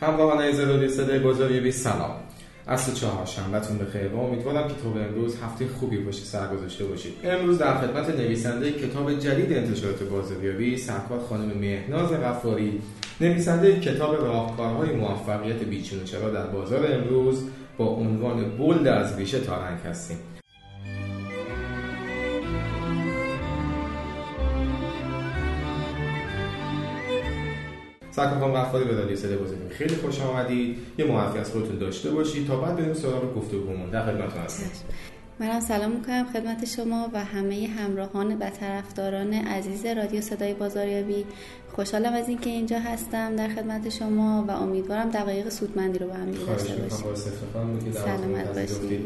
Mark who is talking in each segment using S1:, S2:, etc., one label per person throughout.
S1: همراهان عزیز صدای بی سلام. اصل چهارشنبهتون بخیر. و امیدوارم که تو امروز هفته خوبی باشی سر گذاشته باشید امروز در خدمت نویسنده کتاب جدید انتشارات بازاریابی سرکار خانم مهناز غفاری. نویسنده کتاب راهکارهای موفقیت بیچون چرا در بازار امروز با عنوان بولد از ریشه تارنگ هستیم. سرکار خانم غفاری به رادیو صدای بزرگی خیلی خوش آمدید. یه معرفی از خودتون داشته باشید. تا بعد بریم سراغ گفتگومون. در خدمتتون هستم.
S2: منم سلام می‌کنم خدمت شما و همه همراهان و طرفداران عزیز رادیو صدای بازاریابی. خوشحالم از اینکه اینجا هستم در خدمت شما و امیدوارم دقایق سودمندی رو با هم داشته باشیم.
S1: سلامت باشید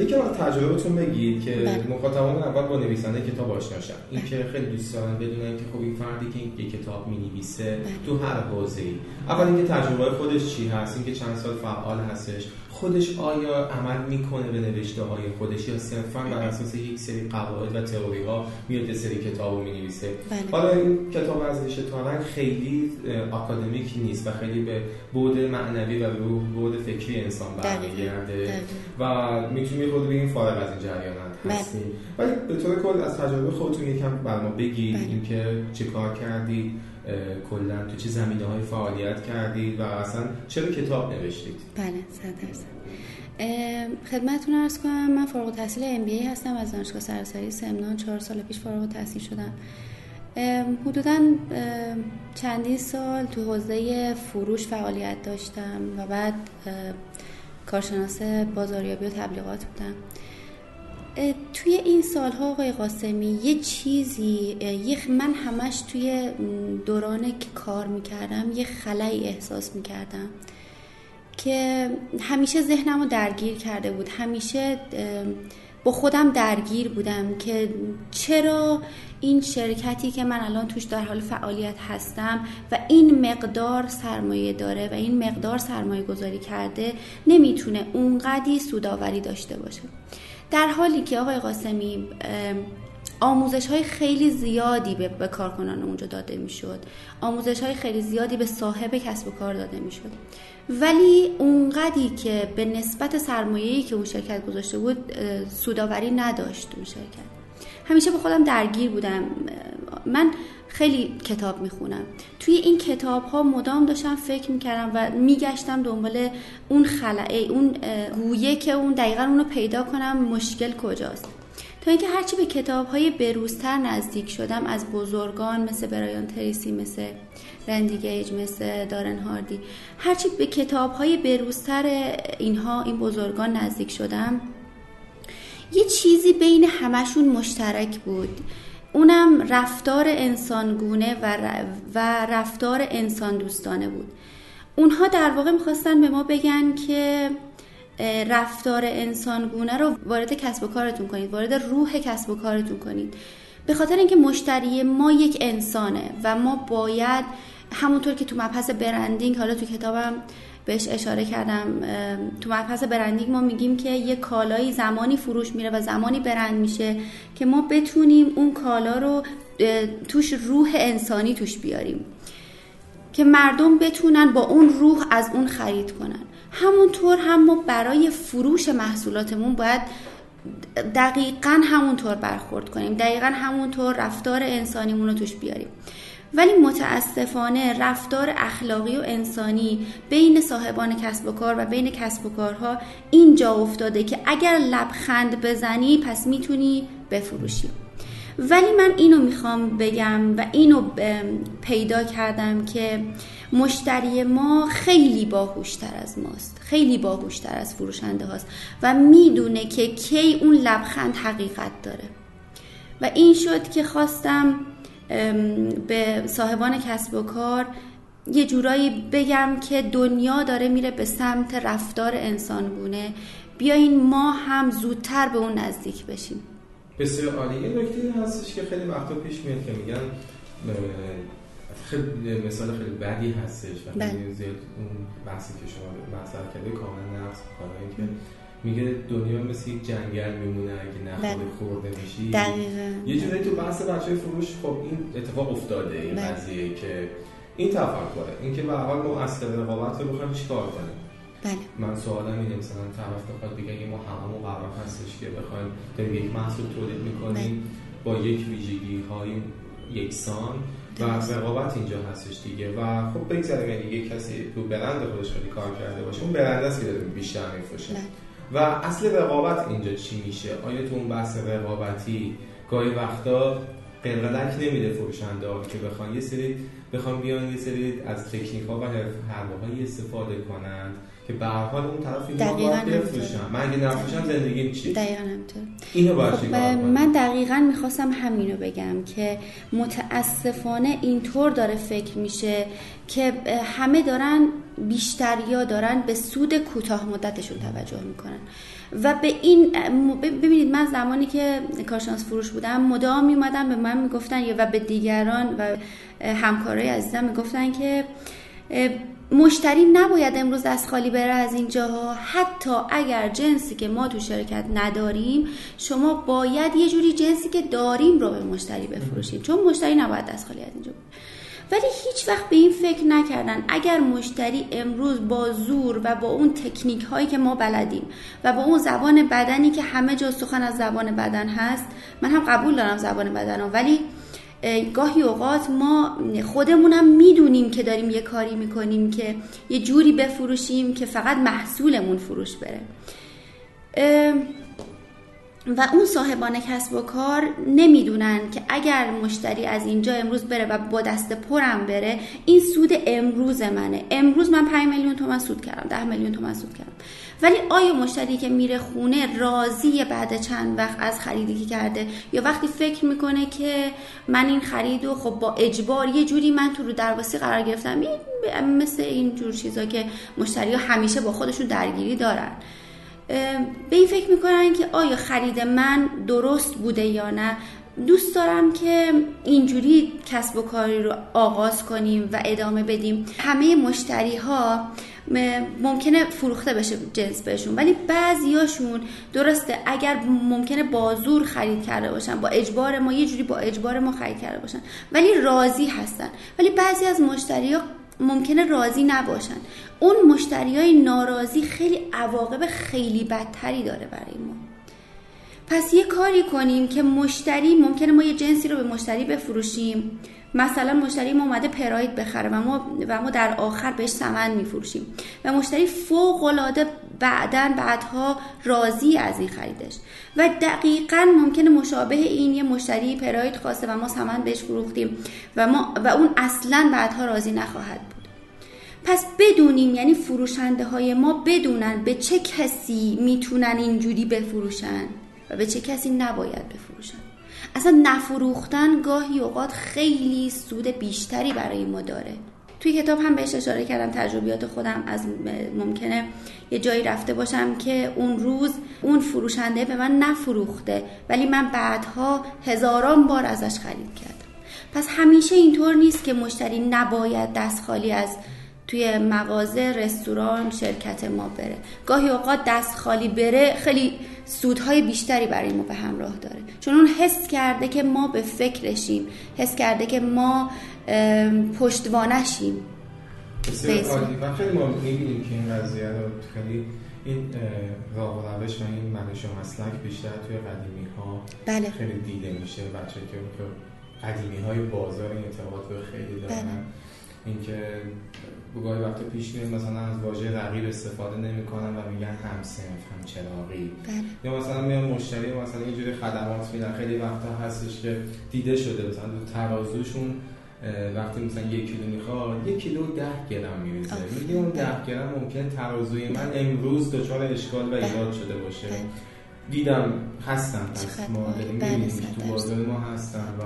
S1: یکی از تجربهتون بگید که بله. مخاطبان اول با نویسنده کتاب آشنا شن. این که خیلی دوست دارن بدونن که خب این فردی که یک کتاب می‌نویسه بله. تو هر حوزه‌ای. اول اینکه تجربه خودش چی هست؟ اینکه چند سال فعال هستش. خودش آیا عمل می‌کنه به نوشته های خودش یا صرفا بر اساس یک سری قواعد و تئوری ها میاد یه سری کتابو می نویسه بله. حالا این کتاب از ریشه خیلی اکادمیک نیست و خیلی به بود معنوی و به بود فکری انسان برمیگرده و می‌تونی خود بگیم فارغ از این جریانات بله. هستی ولی به طور کل از تجربه خودتون یکم بر ما بگید بله. اینکه چه کار کردید کلا تو چه زمینه های فعالیت کردید و اصلا چرا کتاب نوشتید
S2: بله صد درصد. خدمتتون ارز کنم من فارغ التحصیل ام بی هستم از دانشگاه سراسری سمنان چهار سال پیش فارغ التحصیل شدم حدودا چندین سال تو حوزه فروش فعالیت داشتم و بعد کارشناس بازاریابی و تبلیغات بودم. توی این سالها آقای قاسمی یه چیزی یه من همش توی دوران که کار می‌کردم یه خلایی احساس می‌کردم که همیشه ذهنم رو درگیر کرده بود. همیشه با خودم درگیر بودم که چرا این شرکتی که من الان توش در حال فعالیت هستم و این مقدار سرمایه داره و این مقدار سرمایه گذاری کرده نمی‌تونه اونقدی سوداوری داشته باشه. در حالی که آقای قاسمی آموزش های خیلی زیادی به, به کارکنان اونجا داده می‌شد. آموزش های خیلی زیادی به صاحب کسب و کار داده می‌شد. ولی اونقدی که به نسبت سرمایه‌ای که اون شرکت گذاشته بود سوداوری نداشت اون شرکت. همیشه با خودم درگیر بودم. من خیلی کتاب می‌خونم. توی این کتاب ها مدام داشتم فکر می‌کردم و میگشتم دنبال اون خلعه اون گویه که اون دقیقا اونو پیدا کنم مشکل کجاست. تا اینکه هرچی به کتاب های بروزتر نزدیک شدم از بزرگان مثل برایان تریسی مثل رندی گیج مثل دارن هاردی هرچی به کتاب های بروزتر اینها این بزرگان نزدیک شدم یه چیزی بین همشون مشترک بود. اونم رفتار انسانگونه و, و رفتار انسان دوستانه بود. اونها در واقع می‌خواستن به ما بگن که رفتار انسانگونه رو وارد کسب و کارتون کنید وارد روح کسب و کارتون کنید. به خاطر اینکه مشتری ما یک انسانه و ما باید همونطور که تو مبحث برندینگ حالا تو کتابم بهش اشاره کردم تو مبحث برندینگ ما میگیم که یه کالایی زمانی فروش میره و زمانی برند میشه که ما بتونیم اون کالا رو توش روح انسانی توش بیاریم که مردم بتونن با اون روح از اون خرید کنن. همونطور هم ما برای فروش محصولاتمون باید دقیقا همونطور برخورد کنیم دقیقا همونطور رفتار انسانیمون رو توش بیاریم. ولی متاسفانه رفتار اخلاقی و انسانی بین صاحبان کسب و کار و بین کسب و کارها اینجا افتاده که اگر لبخند بزنی پس می‌تونی بفروشی. ولی من اینو می‌خوام بگم و اینو پیدا کردم که مشتری ما خیلی باهوشتر از ماست. خیلی باهوشتر از فروشنده هاست و می‌دونه که کی اون لبخند حقیقت داره. و این شد که خواستم به صاحبان کسب و کار یه جورایی بگم که دنیا داره میره به سمت رفتار انسانگونه. بیاین ما هم زودتر به اون نزدیک بشیم.
S1: بسیار عالی. این نکته هستش که خیلی وقتا پیش میاد که میگن خیلی مثال خیلی بدی هستش. و خیلی بله. زیاد اون بحثی که شما مطرح کرده کاملا نقص می‌کنه. که میگه دنیا مثل یک جنگل میمونه اگه نخوری بله. خورده میشی
S2: دقیقا.
S1: یه جوری تو بحث بچه فروش خب این اتفاق افتاده این بله. قضیه که این تفکره اینکه به حال ما اصل رقابت رو بخوایم چیکار کنیم
S2: بله.
S1: من سوالم اینه مثلا طرف بخواد بگه ما هممون قرار هستش که بخوایم داریم یک محصول تولید می‌کنیم بله. با یک ویژگی های یکسان و رقابت اینجا هستش دیگه و خب بگذاریم یعنی یک کسی تو برند خودش خیلی کار کرده باشه اون برند است که داره بیشتر میفروشه. و اصل رقابت اینجا چی میشه؟ آیا تو اون بحث رقابتی گاهی وقتا قلقلک نمیده فروشنده که بخوان یه سری بخوام بیان یه سری از تکنیک ها و حرفه استفاده کنند. که به هر حال اون طرف اینو بفروشن من اگه نفروشم زندگیم چی؟
S2: دقیقا همینطور.
S1: اینو باید خب
S2: من دقیقا می‌خواستم همینو بگم که متاسفانه اینطور داره فکر میشه که همه دارن بیشتر یا دارن به سود کوتاه مدتشون توجه می‌کنن. و به این ببینید من زمانی که کارشناس فروش بودم مدام میومدن به من می‌گفتن و به دیگران و همکارای عزیزم می‌گفتن که مشتری نباید امروز دست خالی بره از اینجاها حتی اگر جنسی که ما تو شرکت نداریم شما باید یه جوری جنسی که داریم رو به مشتری بفروشید. چون مشتری نباید دست خالی از اینجا ولی هیچ وقت به این فکر نکردن. اگر مشتری امروز با زور و با اون تکنیک هایی که ما بلدیم و با اون زبان بدنی که همه جا سخن از زبان بدن هست من هم قبول دارم زبان بدن ولی گاهی اوقات ما خودمونم می‌دونیم که داریم یه کاری می‌کنیم که یه جوری بفروشیم که فقط محصولمون فروش بره. و اون صاحبان کسب و کار نمی‌دونن که اگر مشتری از اینجا امروز بره و با دست پرم بره این سود امروز منه. امروز من 5 میلیون تومن سود کردم 10 میلیون تومن سود کردم. ولی آیا مشتری که میره خونه راضی بعد چند وقت از خریدی که کرده؟ یا وقتی فکر می‌کنه که من این خرید و خب با اجبار یه جوری من تو رو درواسی قرار گرفتم مثل این جور چیزا که مشتری ها همیشه با خودشون درگیری دارن. به این فکر می‌کنن که آیا خرید من درست بوده یا نه؟ دوست دارم که اینجوری کسب و کاری رو آغاز کنیم و ادامه بدیم. همه مشتری ها ممکنه فروخته بشه جنس بهشون. ولی بعضیاشون درسته اگر ممکنه با زور خرید کرده باشن با اجبار ما یه جوری با اجبار ما خرید کرده باشن. ولی راضی هستن. ولی بعضی از مشتری ها ممکنه راضی نباشن. اون مشتری های ناراضی خیلی عواقب خیلی بدتری داره برای ما. پس یه کاری کنیم که مشتری ممکنه ما یه جنسی رو به مشتری بفروشیم. مثلا مشتری ما اومده پراید بخره و ما و ما در آخر بهش ثمن میفروشیم. و مشتری فوق العاده بعدا بعدها راضی از این خریدش. و دقیقا ممکنه مشابه این یه مشتری پراید خواسته و ما ثمن بهش فروختیم و ما و اون اصلا بعدها راضی نخواهد بود. پس بدونیم یعنی فروشنده های ما بدونن به چه کسی می‌تونن اینجوری بفروشن. و به چه کسی نباید بفروشن. اصلا نفروختن گاهی اوقات خیلی سود بیشتری برای ما داره. توی کتاب هم بهش اشاره کردم تجربیات خودم از ممکنه یه جایی رفته باشم که اون روز اون فروشنده به من نفروخته ولی من بعدها هزاران بار ازش خرید کردم. پس همیشه اینطور نیست که مشتری نباید دست خالی از توی مغازه رستوران شرکت ما بره. گاهی اوقات دست خالی بره خیلی سودهای بیشتری برای ما به همراه داره. چون اون حس کرده که ما به فکرشیم حس کرده که ما پشتوانشیم.
S1: و خیلی ما می‌بینیم که این قضیه رو خیلی این راه و روش و این منش و مسلک بیشتر توی قدیمی ها
S2: بله.
S1: خیلی دیده میشه. بچه که قدیمی های بازار این اعتقاد رو خیلی دارن. بله. اینکه گاهی وقتا پیش میاد مثلا از واژه رقیب استفاده نمی‌کنن و میگن هم سنف هم چراغی
S2: بله.
S1: یا مثلا میان مشتری مثلا یه جوری خدمات میدن. خیلی وقتا هستش که دیده شده مثلا تو ترازوشون وقتی مثلا یک کیلو می‌خواد یک کیلو ده گرم میریزه. میگه اون ده گرم ممکن ترازوی من امروز دچار اشکال و ایراد شده باشه. بله. دیدم هستن پس ما داریم بله، تو بازار ما هستن و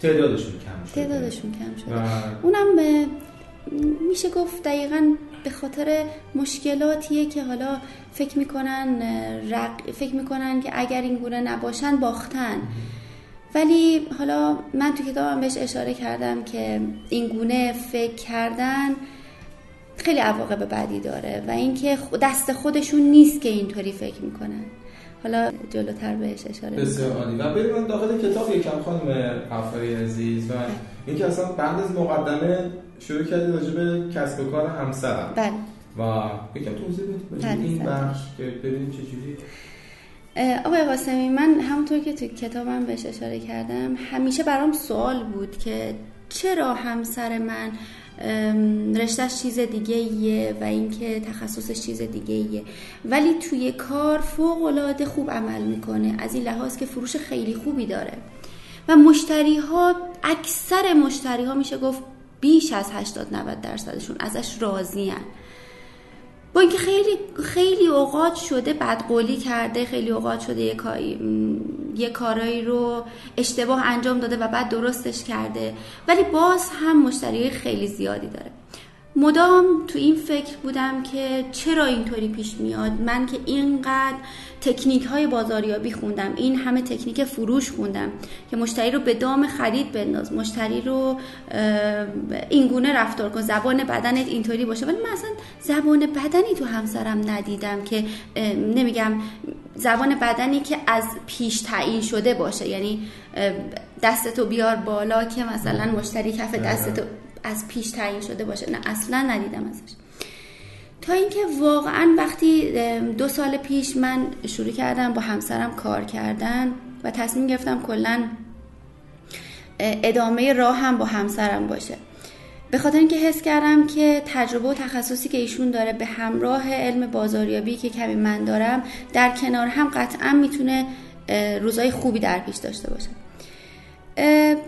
S1: تعدادشون کم شده.
S2: تعدادشون کم شده. اونم به میشه گفت دقیقا به خاطر مشکلاتیه که حالا فکر می‌کنن رق... فکر می‌کنن که اگر این گونه نباشن باختن. ولی حالا من تو کتابم بهش اشاره کردم که این گونه فکر کردن خیلی عواقب بدی داره و اینکه دست خودشون نیست که اینطوری فکر می‌کنن. حالا جلوتر بهش اشاره
S1: بسیار عالی. و بریم داخل کتاب یکم خانم قفاری عزیز و اینکه اصلا بعد از مقدمه شروع کردی راجع به کسب و کار همسرم
S2: بله.
S1: و یکم توضیح بدید بله این بخش که ببینیم چجوری
S2: آقای قاسمی من همونطور که تو کتابم بهش اشاره کردم همیشه برام سوال بود که چرا همسر من رشتهش چیز دیگه ایه و اینکه تخصصش چیز دیگه ایه ولی توی کار فوق العاده خوب عمل می‌کنه. از این لحاظ که فروش خیلی خوبی داره. و مشتری ها اکثر مشتری ها میشه گفت بیش از 80 90 درصدشون ازش راضیان با اینکه خیلی خیلی اوقات شده بدقولی کرده خیلی اوقات شده یه, یه کارایی رو اشتباه انجام داده و بعد درستش کرده. ولی باز هم مشتری خیلی زیادی داره. مدام تو این فکر بودم که چرا اینطوری پیش میاد؟ من که اینقدر تکنیک های بازاریابی خوندم. این همه تکنیک فروش خوندم که مشتری رو به دام خرید بنداز. مشتری رو اینگونه رفتار کن. زبان بدنت اینطوری باشه. ولی من اصلا زبان بدنی تو همسرم ندیدم که نمیگم زبان بدنی که از پیش تعیین شده باشه. یعنی دستتو بیار بالا که مثلا مشتری کف دستتو از پیش تعیین شده باشه. نه اصلا ندیدم ازش. تا اینکه واقعا وقتی دو سال پیش من شروع کردم با همسرم کار کردن و تصمیم گرفتم کلا ادامه راه هم با همسرم باشه. به خاطر اینکه حس کردم که تجربه و تخصصی که ایشون داره به همراه علم بازاریابی که کمی من دارم در کنار هم قطعا می‌تونه روزای خوبی در پیش داشته باشه.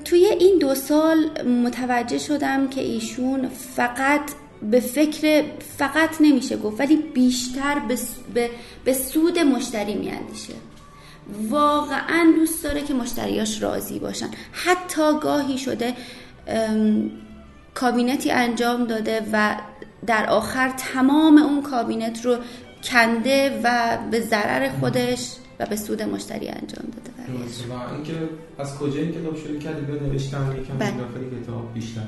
S2: توی این دو سال متوجه شدم که ایشون فقط به فکر فقط نمیشه گفت ولی بیشتر به, به،, به سود مشتری میاندیشه. واقعا دوست داره که مشتریاش راضی باشن. حتی گاهی شده کابینتی انجام داده و در آخر تمام اون کابینت رو کنده و به ضرر خودش و به سود مشتری انجام داده
S1: و اینکه از کجا این کتاب شروع کردی؟ به نوشتن یکم بله. داخل کتاب بیشتر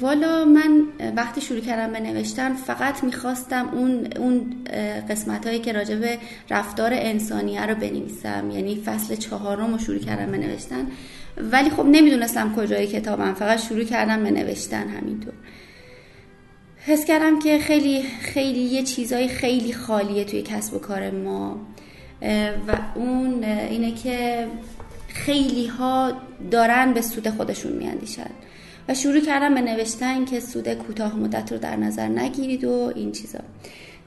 S2: والا من وقتی شروع کردم به نوشتن فقط می‌خواستم اون اون قسمت هایی که راجع به رفتار انسانیه رو بنویسم. یعنی فصل چهارم رو شروع کردم به نوشتن. ولی خب نمی‌دونستم کجای کتابم. فقط شروع کردم به نوشتن همینطور. حس کردم که خیلی خیلی یه چیزای خیلی خالیه توی کسب و کار ما. و اون اینه که خیلی ها دارن به سود خودشون میاندیشن. و شروع کردم به نوشتن که سود کوتاه مدت رو در نظر نگیرید و این چیزا.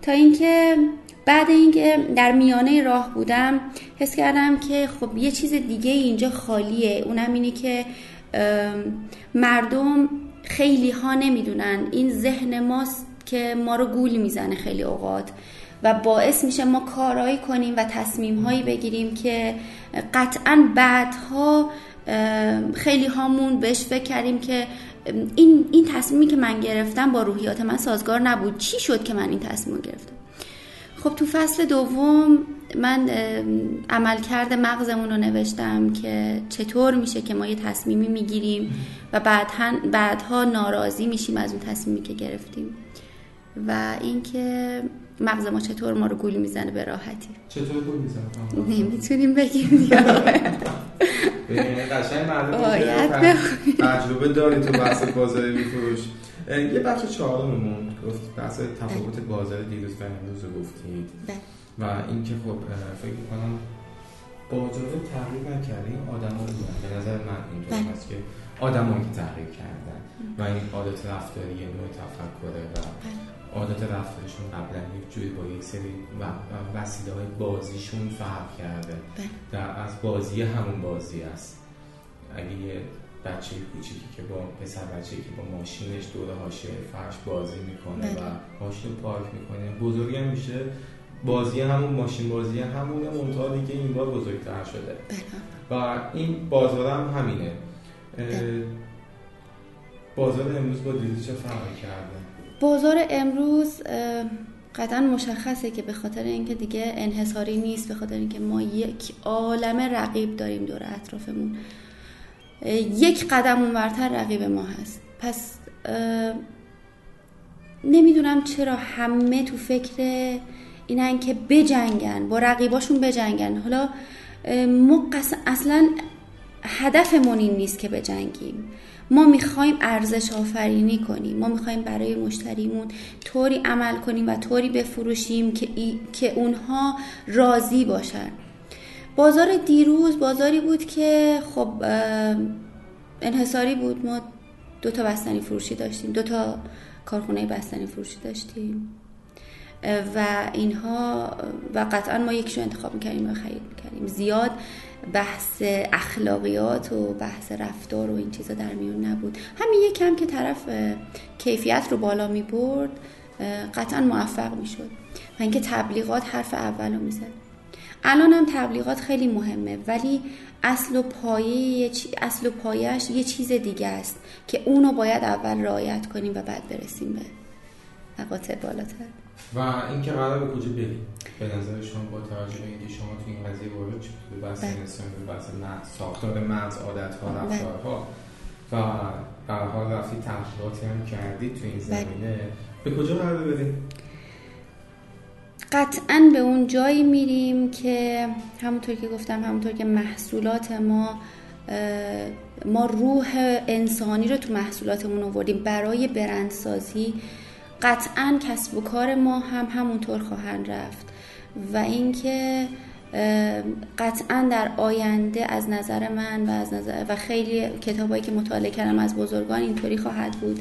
S2: تا اینکه بعد اینکه در میانه راه بودم حس کردم که خب یه چیز دیگه اینجا خالیه. اونم اینه که مردم خیلی ها نمی‌دونن. این ذهن ماست که ما رو گول می‌زنه خیلی اوقات. و باعث میشه ما کارهایی کنیم و تصمیم هایی بگیریم که قطعا بعدها خیلی هامون بهش فکر کردیم که این, این تصمیمی که من گرفتم با روحیات من سازگار نبود. چی شد که من این تصمیم گرفتم؟ خب تو فصل دوم من عمل کرده مغزمون رو نوشتم که چطور میشه که ما یه تصمیمی می‌گیریم و بعدها, بعدها ناراضی میشیم از اون تصمیمی که گرفتیم. و اینکه مغز ما چطور ما رو گول می‌زنه به راحتی؟
S1: چطور گول می‌زنه؟
S2: نمی‌تونیم بگیم دیگه.
S1: قشنگ معلومه تجربه داری تو بحث بازار میفروش. یه بخش چهارممون گفت بحث تفاوت بازار دیروز و امروز رو گفتید. بله. و اینکه خب فکر می‌کنم بازار رو تغییر نکرده این آدم ها به نظر من اینطور بله. هست که آدم که تغییر کردن. و این عادت رفتاری نوع تفکره و بله. عادت رفتارشون قبلا یک جوری با یک سری وسیله های بازیشون فرق کرده. بله. در از بازی همون بازی است. اگه یه بچه کوچیکی که با پسر بچه که با ماشینش دور حاشیه فرش بازی می‌کنه بله. و ماشین پارک می‌کنه بزرگی هم میشه. بازی همون ماشین بازی همونه منتها دیگه این بار بزرگتر شده. بله. و این بازار هم همینه. بازار امروز با دیروز چه فرقی کرده؟
S2: بازار امروز قطعا مشخصه که به خاطر اینکه دیگه انحصاری نیست به خاطر اینکه ما یک عالم رقیب داریم دور اطرافمون. یک قدم اونورتر رقیب ما هست. پس نمی‌دونم چرا همه تو فکر اینن که بجنگن با رقیباشون بجنگن. حالا ما اصلا هدفمون این نیست که بجنگیم. ما می‌خوایم ارزش آفرینی کنیم. ما می‌خوایم برای مشتریمون طوری عمل کنیم و طوری بفروشیم که, که اونها راضی باشن. بازار دیروز بازاری بود که خب انحصاری بود. ما دو تا بستنی فروشی داشتیم. دو تا کارخونه بستنی فروشی داشتیم. و اینها و قطعا ما یکشو انتخاب می‌کردیم و خرید می‌کردیم. زیاد بحث اخلاقیات و بحث رفتار و این چیزا در میون نبود. همین یکم که طرف کیفیت رو بالا می برد قطعا موفق می شد و اینکه تبلیغات حرف اول رو می‌زد. الان هم تبلیغات خیلی مهمه ولی اصل و پایه اصل و پایش یه چیز دیگه است که اونو باید اول رعایت کنیم و بعد برسیم به مقاطع بالاتر.
S1: و اینکه قرار به کجا بریم به نظر شما با توجه به اینکه شما تو این قضیه وارد شدید به بحث بله. انسان به بحث ساختار مغز عادت ها بله. رفتارها و در حال رفتی تحقیقاتی هم کردید تو این بله. زمینه به کجا قرار بریم
S2: قطعا به اون جایی میریم که همونطور که گفتم همونطور که محصولات ما ما روح انسانی رو تو محصولاتمون آوردیم برای برندسازی قطعا کسب و کار ما هم همونطور خواهند رفت و اینکه قطعا در آینده از نظر من و از نظر و خیلی کتابایی که مطالعه کردم از بزرگان اینطوری خواهد بود.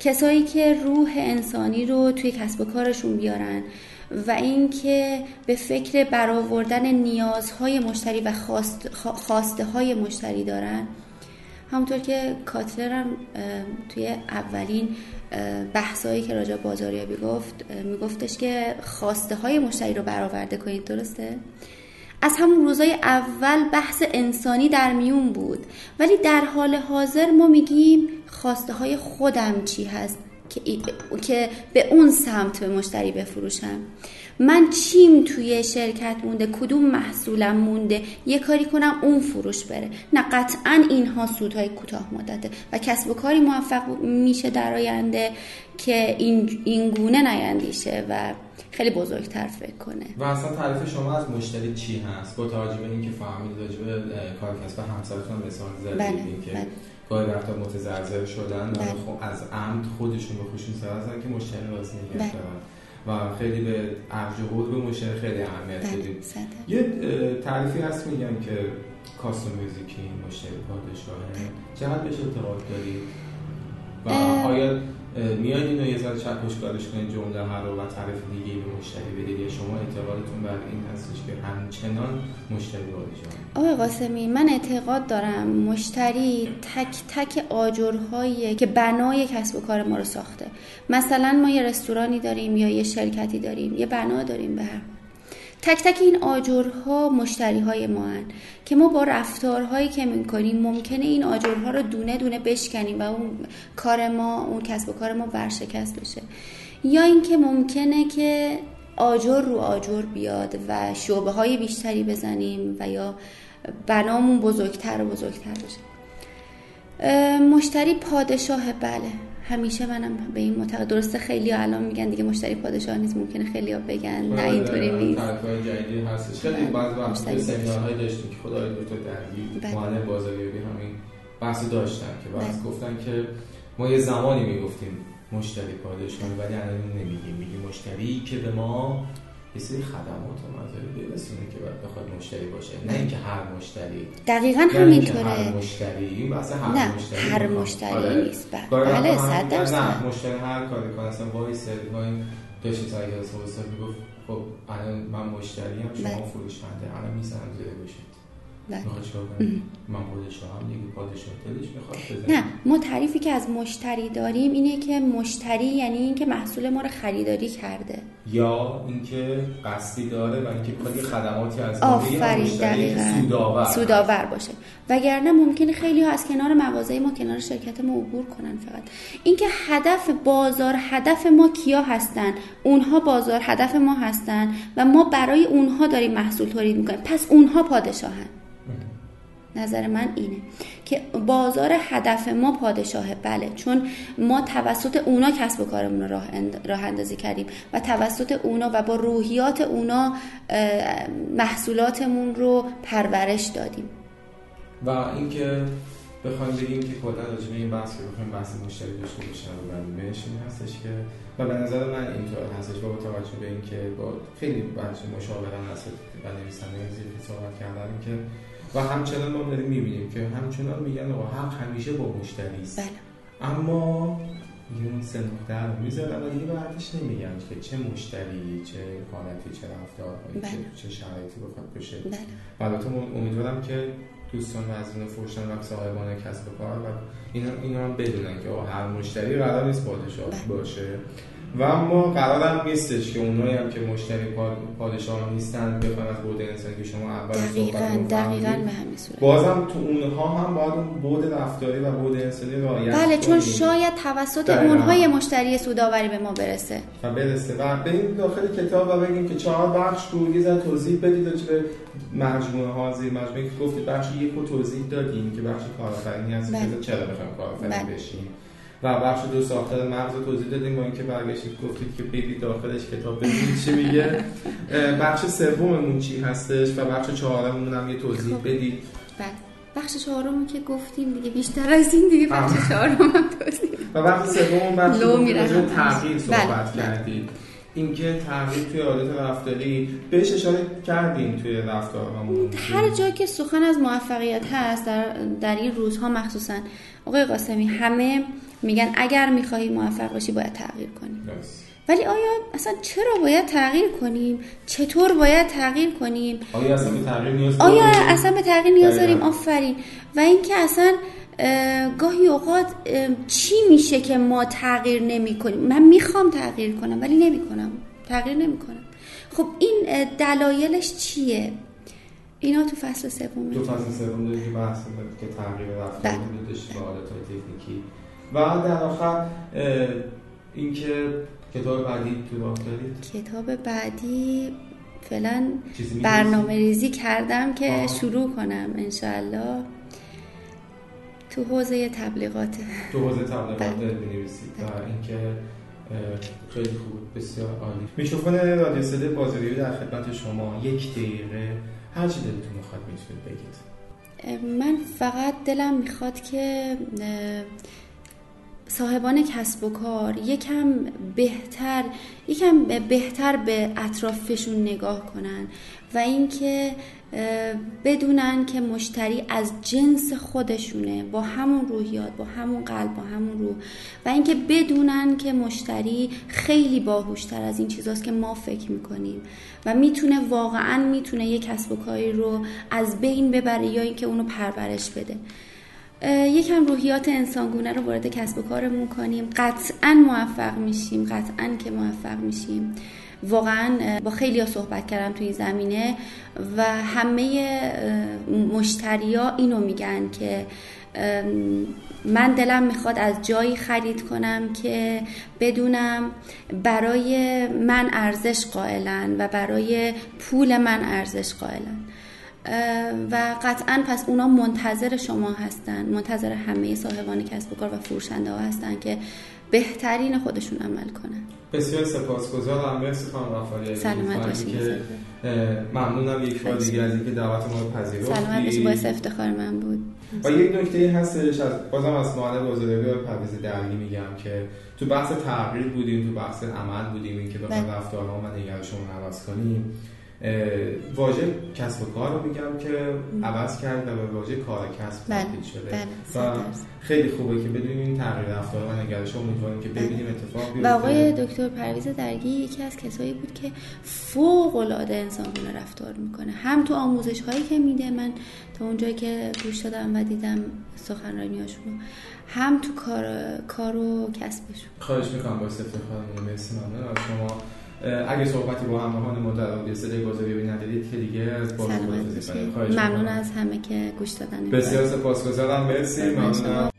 S2: کسایی که روح انسانی رو توی کسب و کارشون بیارن و اینکه به فکر برآوردن نیازهای مشتری و خواست خواسته های مشتری دارن. همونطور که کاتلر هم توی اولین بحثایی که راجع بازاریابی گفت میگفتش که خواسته های مشتری رو برآورده کنید درسته؟ از همون روزای اول بحث انسانی در میون بود ولی در حال حاضر ما میگیم خواسته های خودم چی هست که, که به اون سمت به مشتری بفروشم؟ من چیم توی شرکت مونده کدوم محصولم مونده یه کاری کنم اون فروش بره نه قطعا اینها سودهای کوتاه مدته و کسب و کاری موفق میشه در آینده که این, این گونه نیندیشه و خیلی بزرگتر فکر کنه
S1: و اصلا تعریف شما از مشتری چی هست با توجه به اینکه فهمید راجع به کار کسب همسرتون مثال زدید بله، که بله. گاهی وقتا متزلزل شدن بله. خب از عمد خودشون به خودشون سر که مشتری راضی نگه بله. و خیلی به ارج به مشتری خیلی اهمیت بله، بدیم یه تعریفی هست میگم که کاستومیزیکی مشتری پادشاهه. چقدر بهش اعتقاد دارید؟ و آیا میاد اینو یه ذره چکشکارش کنید جمله رو و تعریف دیگه به مشتری بدید یا شما اعتقادتون بر این هستش که همچنان مشتری پادشاه
S2: آقای قاسمی من اعتقاد دارم مشتری تک تک آجرهایی که بنای کسب و کار ما رو ساخته. مثلا ما یه رستورانی داریم یا یه شرکتی داریم یه بنا داریم به هر تک تک این آجرها مشتری های ما هن. که ما با رفتارهایی که می‌کنیم ممکنه این آجرها رو دونه دونه بشکنیم و اون کار ما اون کسب و کار ما ورشکست بشه یا اینکه ممکنه که آجر رو آجر بیاد و شعبه های بیشتری بزنیم و یا بنامون بزرگتر و بزرگتر بشه مشتری پادشاه بله همیشه منم به این معتقد درسته خیلی الان میگن دیگه مشتری پادشاه نیست ممکنه خیلی ها بگن نه بله، اینطوری نیست.
S1: جدیدی هستش. خیلی بله، بعض وقت سمینارهایی داشتیم که خدای دکتر درگیر بله. معلم بازاریابی همین بحث داشتن که بعض گفتن که ما یه زمانی می‌گفتیم مشتری پادشاه ولی الان نمیگیم میگیم مشتری که به ما یه سری خدمات و مزایای برسونه که باید بخواد مشتری باشه. نه اینکه هر مشتری.
S2: دقیقا همینطوره
S1: هر مشتری. این هر
S2: نه
S1: مشتری
S2: هر مشتری آره. نیست. بله. صد درصد.
S1: نه مشتری هر کاری کنه. اصلا وای سری وای داشتی سعی از حوصله می‌گفت خب الان من مشتری هم شما بله. فروشنده الان می‌زنم زیر بله. من
S2: نه ما تعریفی که از مشتری داریم اینه که مشتری یعنی اینکه محصول ما رو خریداری کرده.
S1: یا اینکه قصدی داره و اینکه کلی خدماتی از آفرین سودآور.
S2: سودآور باشه. وگرنه ممکنه خیلی ها از کنار مغازه ما کنار شرکت ما عبور کنن فقط. اینکه هدف بازار هدف ما کیا هستن؟ اونها بازار هدف ما هستن و ما برای اونها داریم محصول تولید می‌کنیم. پس اونها پادشاهن. نظر من اینه که بازار هدف ما پادشاهه بله چون ما توسط اونا کسب و کارمون رو راه, اندازی کردیم و توسط اونا و با روحیات اونا محصولاتمون رو پرورش دادیم.
S1: و اینکه بخوایم بگیم که کلا راجع این بحث که بخوایم بحث مشتری داشته باشیم و این هستش که و به نظر من اینطور هستش با توجه به اینکه با خیلی بچه مشاوران هست. و نویسنده زیر صحبت کردن که و همچنان ما داریم می‌بینیم که همچنان میگن آقا حق همیشه با مشتری است
S2: بله.
S1: اما اون سه نقطه رو می‌ذارن و دیگه بعدش نمیگن که چه مشتری چه حالتی چه رفتارهایی
S2: بله.
S1: چه شرایطی بخواد بشه
S2: بله.
S1: البته امیدوارم که دوستان و از فروشن و صاحبان کسب و کار و اینا اینا هم بدونن که هر مشتری قرار نیست پادشاه بله. باشه و ما قرارم نیستش که اونایی هم که مشتری پادشاه نیستن بخوان از بود انسانی که شما اول
S2: دقیقاً دقیقاً به همین صورت.
S1: بازم تو اونها هم باید اون بود رفتاری و بود انسانی رعایت
S2: بله چون شاید توسط اونهای مشتری سوداوری به ما برسه.
S1: و برسه. و بریم داخل کتاب و بگیم که چهار بخش رو یه توضیح بدید به مجموعه ها زیر مجموعه که گفتید بخش یک رو توضیح دادیم که بخش کارآفرینی هست. بله. چرا بخوایم کارآفرین بله. بشیم؟ و بخش دو ساختار مغز رو توضیح دادیم با اینکه برگشتید گفتید که بیبی داخلش کتاب ببینید چی میگه. بخش سوممون چی هستش و بخش چهارممون هم یه توضیح خب. بدید.
S2: بله. بخش چهارم که گفتیم دیگه بیشتر از این دیگه بخش چهارم
S1: و بخش سوم بخش تغییر صحبت بله. کردید اینکه تغییر توی عادت رفتاری بهش اشاره کردیم توی رفتارمون
S2: هر جایی که سخن از موفقیت هست در, در این روزها مخصوصا. آقای قاسمی همه میگن اگر می‌خواهی موفق باشی باید تغییر کنی. ولی آیا اصلا چرا باید تغییر کنیم؟ چطور باید تغییر کنیم؟
S1: آیا اصلا به تغییر نیاز
S2: آیا اصلا به تغییر نیاز داریم؟ آفرین. و اینکه اصلا گاهی اوقات چی میشه که ما تغییر نمی کنیم؟ من می‌خوام تغییر کنم ولی نمی کنم. تغییر نمی کنم. خب این دلایلش چیه؟ اینا تو فصل سوم
S1: تو فصل سوم داریم که بحث که تغییر رفتار داشت به عادت تکنیکی. و در آخر اینکه کتاب بعدی تو راه دارید
S2: کتاب بعدی فعلا برنامه ریزی کردم که آه. شروع کنم انشالله تو حوزه تبلیغات.
S1: تو حوزه تبلیغات بنویسید و اینکه خیلی خوب بسیار عالی. میکروفون رادیو صدای بازاریابی در خدمت شما. یک دقیقه. هر چی دلتون می‌خواد می‌تونید بگید.
S2: من فقط دلم می‌خواد که صاحبان کسب و کار یکم بهتر یکم بهتر به اطرافشون نگاه کنن و اینکه بدونن که مشتری از جنس خودشونه با همون روحیات با همون قلب با همون روح و اینکه بدونن که مشتری خیلی باهوشتر از این چیزاست که ما فکر می‌کنیم و می‌تونه واقعا می‌تونه یک کسب و کاری رو از بین ببره یا اینکه اونو پرورش بده. یکم روحیات انسانگونه رو وارد کسب و کارمون کنیم. قطعا موفق میشیم. قطعا که موفق میشیم. واقعا با خیلی صحبت کردم توی زمینه و همه مشتریا اینو میگن که من دلم می‌خواد از جایی خرید کنم که بدونم برای من ارزش قائلن و برای پول من ارزش قائلن. و قطعا پس اونا منتظر شما هستن منتظر همه صاحبان کسب و کار و فروشنده ها هستن که بهترین خودشون عمل کنن.
S1: بسیار سپاسگزارم. مرسی خانم غفاری
S2: سلامت باشید
S1: ممنونم. یک بار دیگه از اینکه دعوت ما رو پذیرفتید.
S2: سلامت باشید باعث افتخار من بود.
S1: و یک نکته هستش از بازم از معلم بازاریابی و پرویز درگی میگم که تو بحث تغییر بودیم تو بحث عمل بودیم. اینکه بخوایم بله. رفتارها و نگرشمون عوض کنیم. واژه کسب و کار رو میگم که عوض کرد و به واژه کار کسب
S2: بله.
S1: تبدیل شده.
S2: بله. و
S1: خیلی خوبه که بدونیم این تغییر رفتار و نگرش امیدواریم که ببینیم اتفاق بیفته.
S2: و آقای دکتر پرویز درگی یکی از کسایی بود که فوق العاده انسانگونه رفتار می‌کنه. هم تو آموزش هایی که میده من تا اونجایی که گوش دادم و دیدم سخنرانیاشون هم تو کار کار و کسبشون
S1: خواهش می‌کنم با افتخار مرسی ممنون. شما اگه صحبتی با همراهان رادیو صدای بازاریابی ندارید که دیگه از باز
S2: ممنون از همه که گوش دادن.
S1: بسیار سپاسگزارم. مرسی. ممنونم.